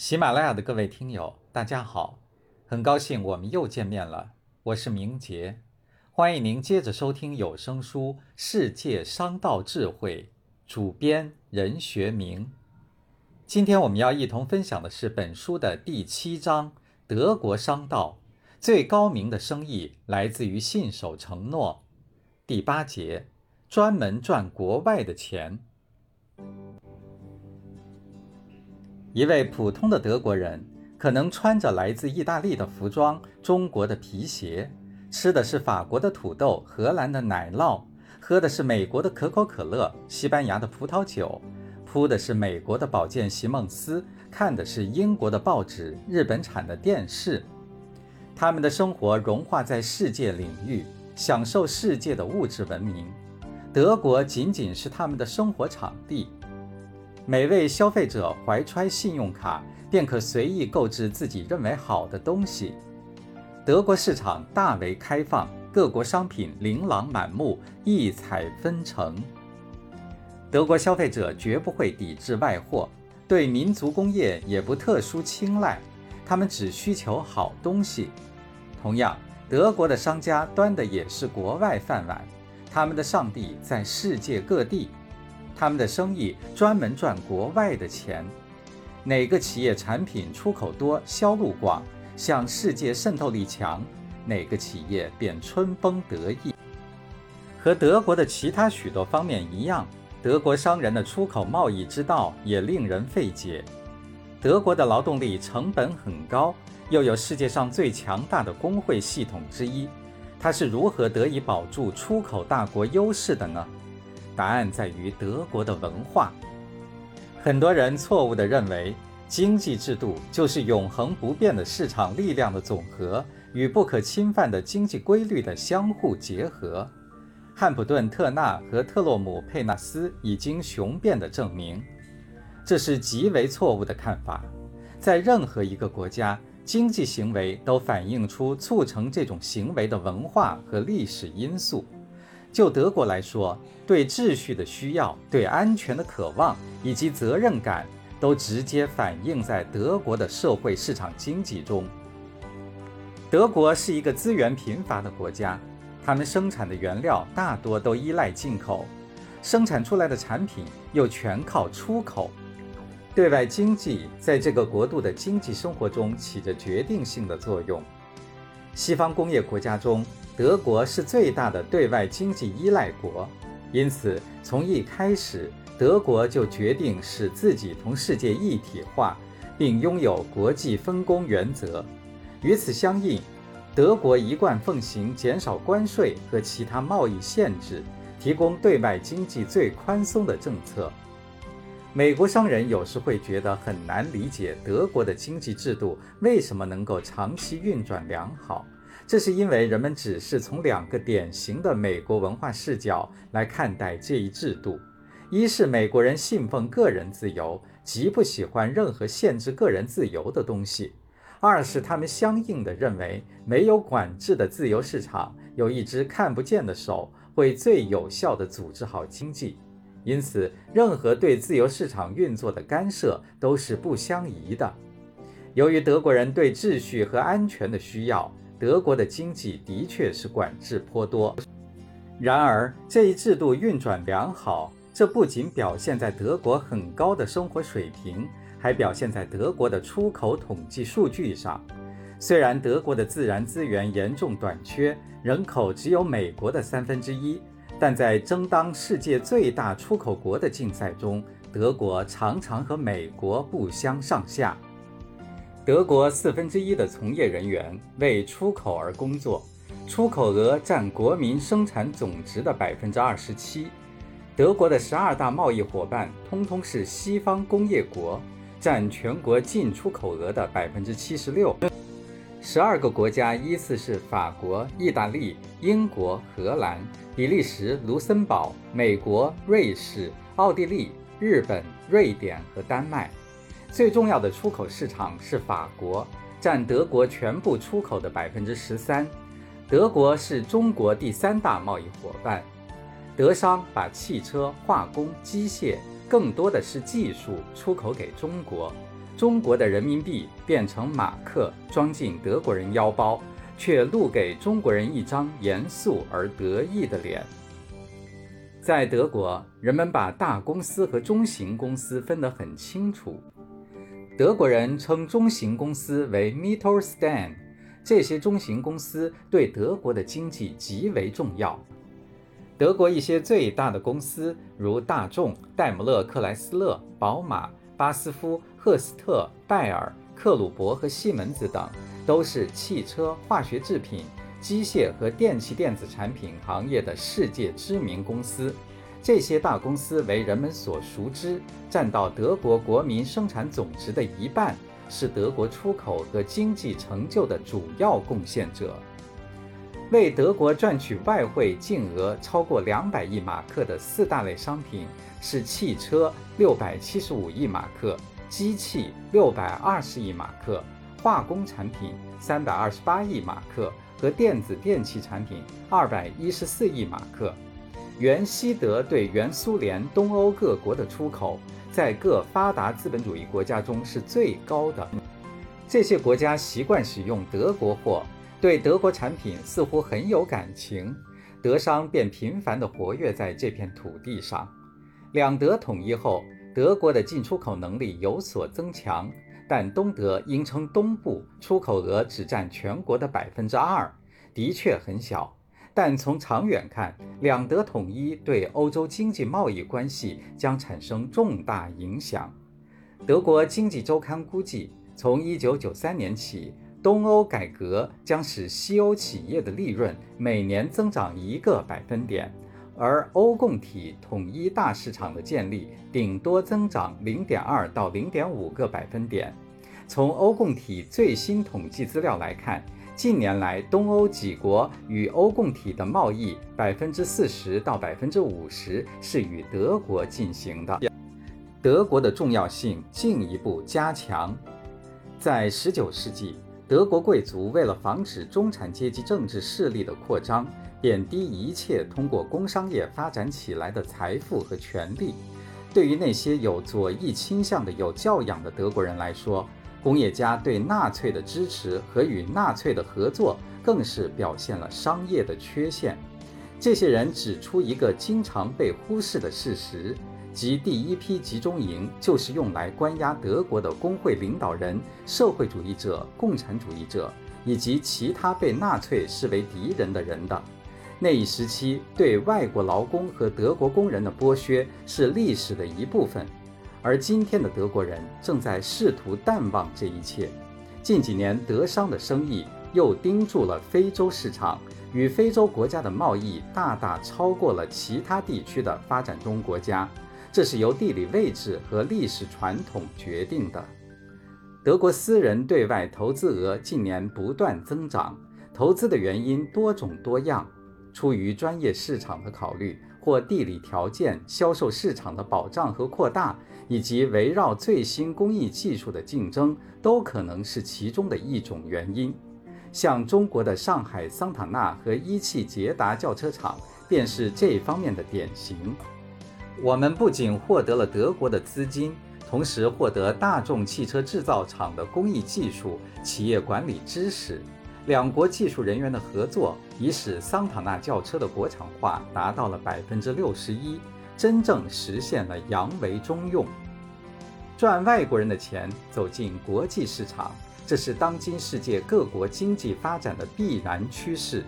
喜马拉雅的各位听友，大家好，很高兴我们又见面了。我是明杰，欢迎您接着收听有声书《世界商道智慧》，主编任学明。今天我们要一同分享的是本书的第七章：德国商道最高明的生意来自于信守承诺。第八节，专门赚国外的钱。一位普通的德国人，可能穿着来自意大利的服装、中国的皮鞋，吃的是法国的土豆、荷兰的奶酪，喝的是美国的可口可乐、西班牙的葡萄酒，铺的是美国的保健席梦思，看的是英国的报纸、日本产的电视。他们的生活融化在世界领域，享受世界的物质文明。德国仅仅是他们的生活场地。每位消费者怀揣信用卡，便可随意购置自己认为好的东西。德国市场大为开放，各国商品琳琅满目，异彩纷呈。德国消费者绝不会抵制外货，对民族工业也不特殊青睐，他们只需求好东西。同样，德国的商家端的也是国外饭碗，他们的上帝在世界各地。他们的生意专门赚国外的钱，哪个企业产品出口多、销路广，向世界渗透力强，哪个企业便春风得意。和德国的其他许多方面一样，德国商人的出口贸易之道也令人费解。德国的劳动力成本很高，又有世界上最强大的工会系统之一，它是如何得以保住出口大国优势的呢？答案在于德国的文化。很多人错误地认为，经济制度就是永恒不变的市场力量的总和与不可侵犯的经济规律的相互结合。汉普顿特纳和特洛姆佩纳斯已经雄辩地证明，这是极为错误的看法。在任何一个国家，经济行为都反映出促成这种行为的文化和历史因素。就德国来说，对秩序的需要、对安全的渴望以及责任感，都直接反映在德国的社会市场经济中。德国是一个资源贫乏的国家，他们生产的原料大多都依赖进口，生产出来的产品又全靠出口。对外经济在这个国度的经济生活中起着决定性的作用。西方工业国家中，德国是最大的对外经济依赖国，因此从一开始，德国就决定使自己同世界一体化，并拥有国际分工原则。与此相应，德国一贯奉行减少关税和其他贸易限制，提供对外经济最宽松的政策。美国商人有时会觉得很难理解德国的经济制度为什么能够长期运转良好。这是因为人们只是从两个典型的美国文化视角来看待这一制度：一是美国人信奉个人自由，极不喜欢任何限制个人自由的东西；二是他们相应的认为，没有管制的自由市场有一只看不见的手，会最有效地组织好经济。因此，任何对自由市场运作的干涉都是不相宜的。由于德国人对秩序和安全的需要。德国的经济的确是管制颇多，然而这一制度运转良好，这不仅表现在德国很高的生活水平，还表现在德国的出口统计数据上。虽然德国的自然资源严重短缺，人口只有美国的三分之一，但在争当世界最大出口国的竞赛中，德国常常和美国不相上下。德国四分之一的从业人员为出口而工作，出口额占国民生产总值的百分之二十七。德国的十二大贸易伙伴通通是西方工业国，占全国进出口额的百分之七十六。十二个国家依次是法国、意大利、英国、荷兰、比利时、卢森堡、美国、瑞士、奥地利、日本、瑞典和丹麦。最重要的出口市场是法国，占德国全部出口的百分之十三。德国是中国第三大贸易伙伴。德商把汽车、化工、机械，更多的是技术出口给中国。中国的人民币变成马克，装进德国人腰包，却露给中国人一张严肃而得意的脸。在德国，人们把大公司和中型公司分得很清楚。德国人称中型公司为 Mittelstand，这些中型公司对德国的经济极为重要。德国一些最大的公司，如大众、戴姆勒克莱斯勒、宝马、巴斯夫、赫斯特、拜耳、克鲁伯和西门子等，都是汽车、化学制品。机械和电气电子产品行业的世界知名公司，这些大公司为人们所熟知，占到德国国民生产总值的一半，是德国出口和经济成就的主要贡献者。为德国赚取外汇净额超过两百亿马克的四大类商品是汽车六百七十五亿马克，机器六百二十亿马克，化工产品三百二十八亿马克。和电子电器产品二百一十四亿马克，原西德对原苏联东欧各国的出口，在各发达资本主义国家中是最高的。这些国家习惯使用德国货，对德国产品似乎很有感情，德商便频繁地活跃在这片土地上。两德统一后，德国的进出口能力有所增强。但东德应称东部出口额只占全国的百分之二，的确很小。但从长远看，两德统一对欧洲经济贸易关系将产生重大影响。德国经济周刊估计，从1993年起，东欧改革将使西欧企业的利润每年增长一个百分点，而欧共体统一大市场的建立顶多增长0.2到0.5个百分点。从欧共体最新统计资料来看，近年来东欧几国与欧共体的贸易百分之四十到百分之五十是与德国进行的。德国的重要性进一步加强。在十九世纪，德国贵族为了防止中产阶级政治势力的扩张，贬低一切通过工商业发展起来的财富和权力。对于那些有左翼倾向的有教养的德国人来说，工业家对纳粹的支持和与纳粹的合作，更是表现了商业的缺陷。这些人指出一个经常被忽视的事实，即第一批集中营就是用来关押德国的工会领导人、社会主义者、共产主义者以及其他被纳粹视为敌人的人的。那一时期对外国劳工和德国工人的剥削是历史的一部分。而今天的德国人正在试图淡忘这一切。近几年，德商的生意又盯住了非洲市场，与非洲国家的贸易大大超过了其他地区的发展中国家。这是由地理位置和历史传统决定的。德国私人对外投资额近年不断增长，投资的原因多种多样，出于专业市场的考虑，或地理条件、销售市场的保障和扩大。以及围绕最新工艺技术的竞争，都可能是其中的一种原因。像中国的上海桑塔纳和一汽捷达轿车厂，便是这方面的典型。我们不仅获得了德国的资金，同时获得大众汽车制造厂的工艺技术、企业管理知识。两国技术人员的合作，已使桑塔纳轿车的国产化达到了百分之六十一。真正实现了扬为中用，赚外国人的钱，走进国际市场，这是当今世界各国经济发展的必然趋势。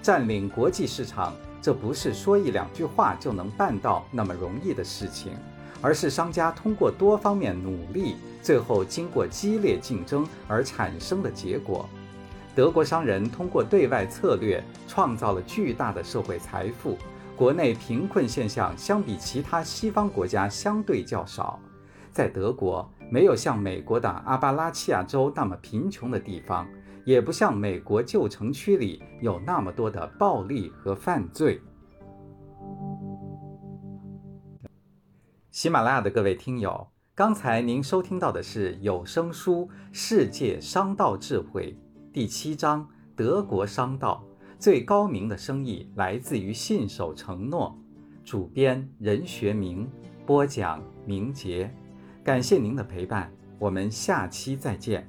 占领国际市场，这不是说一两句话就能办到那么容易的事情，而是商家通过多方面努力，最后经过激烈竞争而产生的结果。德国商人通过对外策略，创造了巨大的社会财富。国内贫困现象相比其他西方国家相对较少，在德国没有像美国的阿巴拉契亚州那么贫穷的地方，也不像美国旧城区里有那么多的暴力和犯罪。喜马拉雅的各位听友，刚才您收听到的是有声书《世界商道智慧》第七章《德国商道》。最高明的生意来自于信守承诺。主编任学明，播讲明杰，感谢您的陪伴，我们下期再见。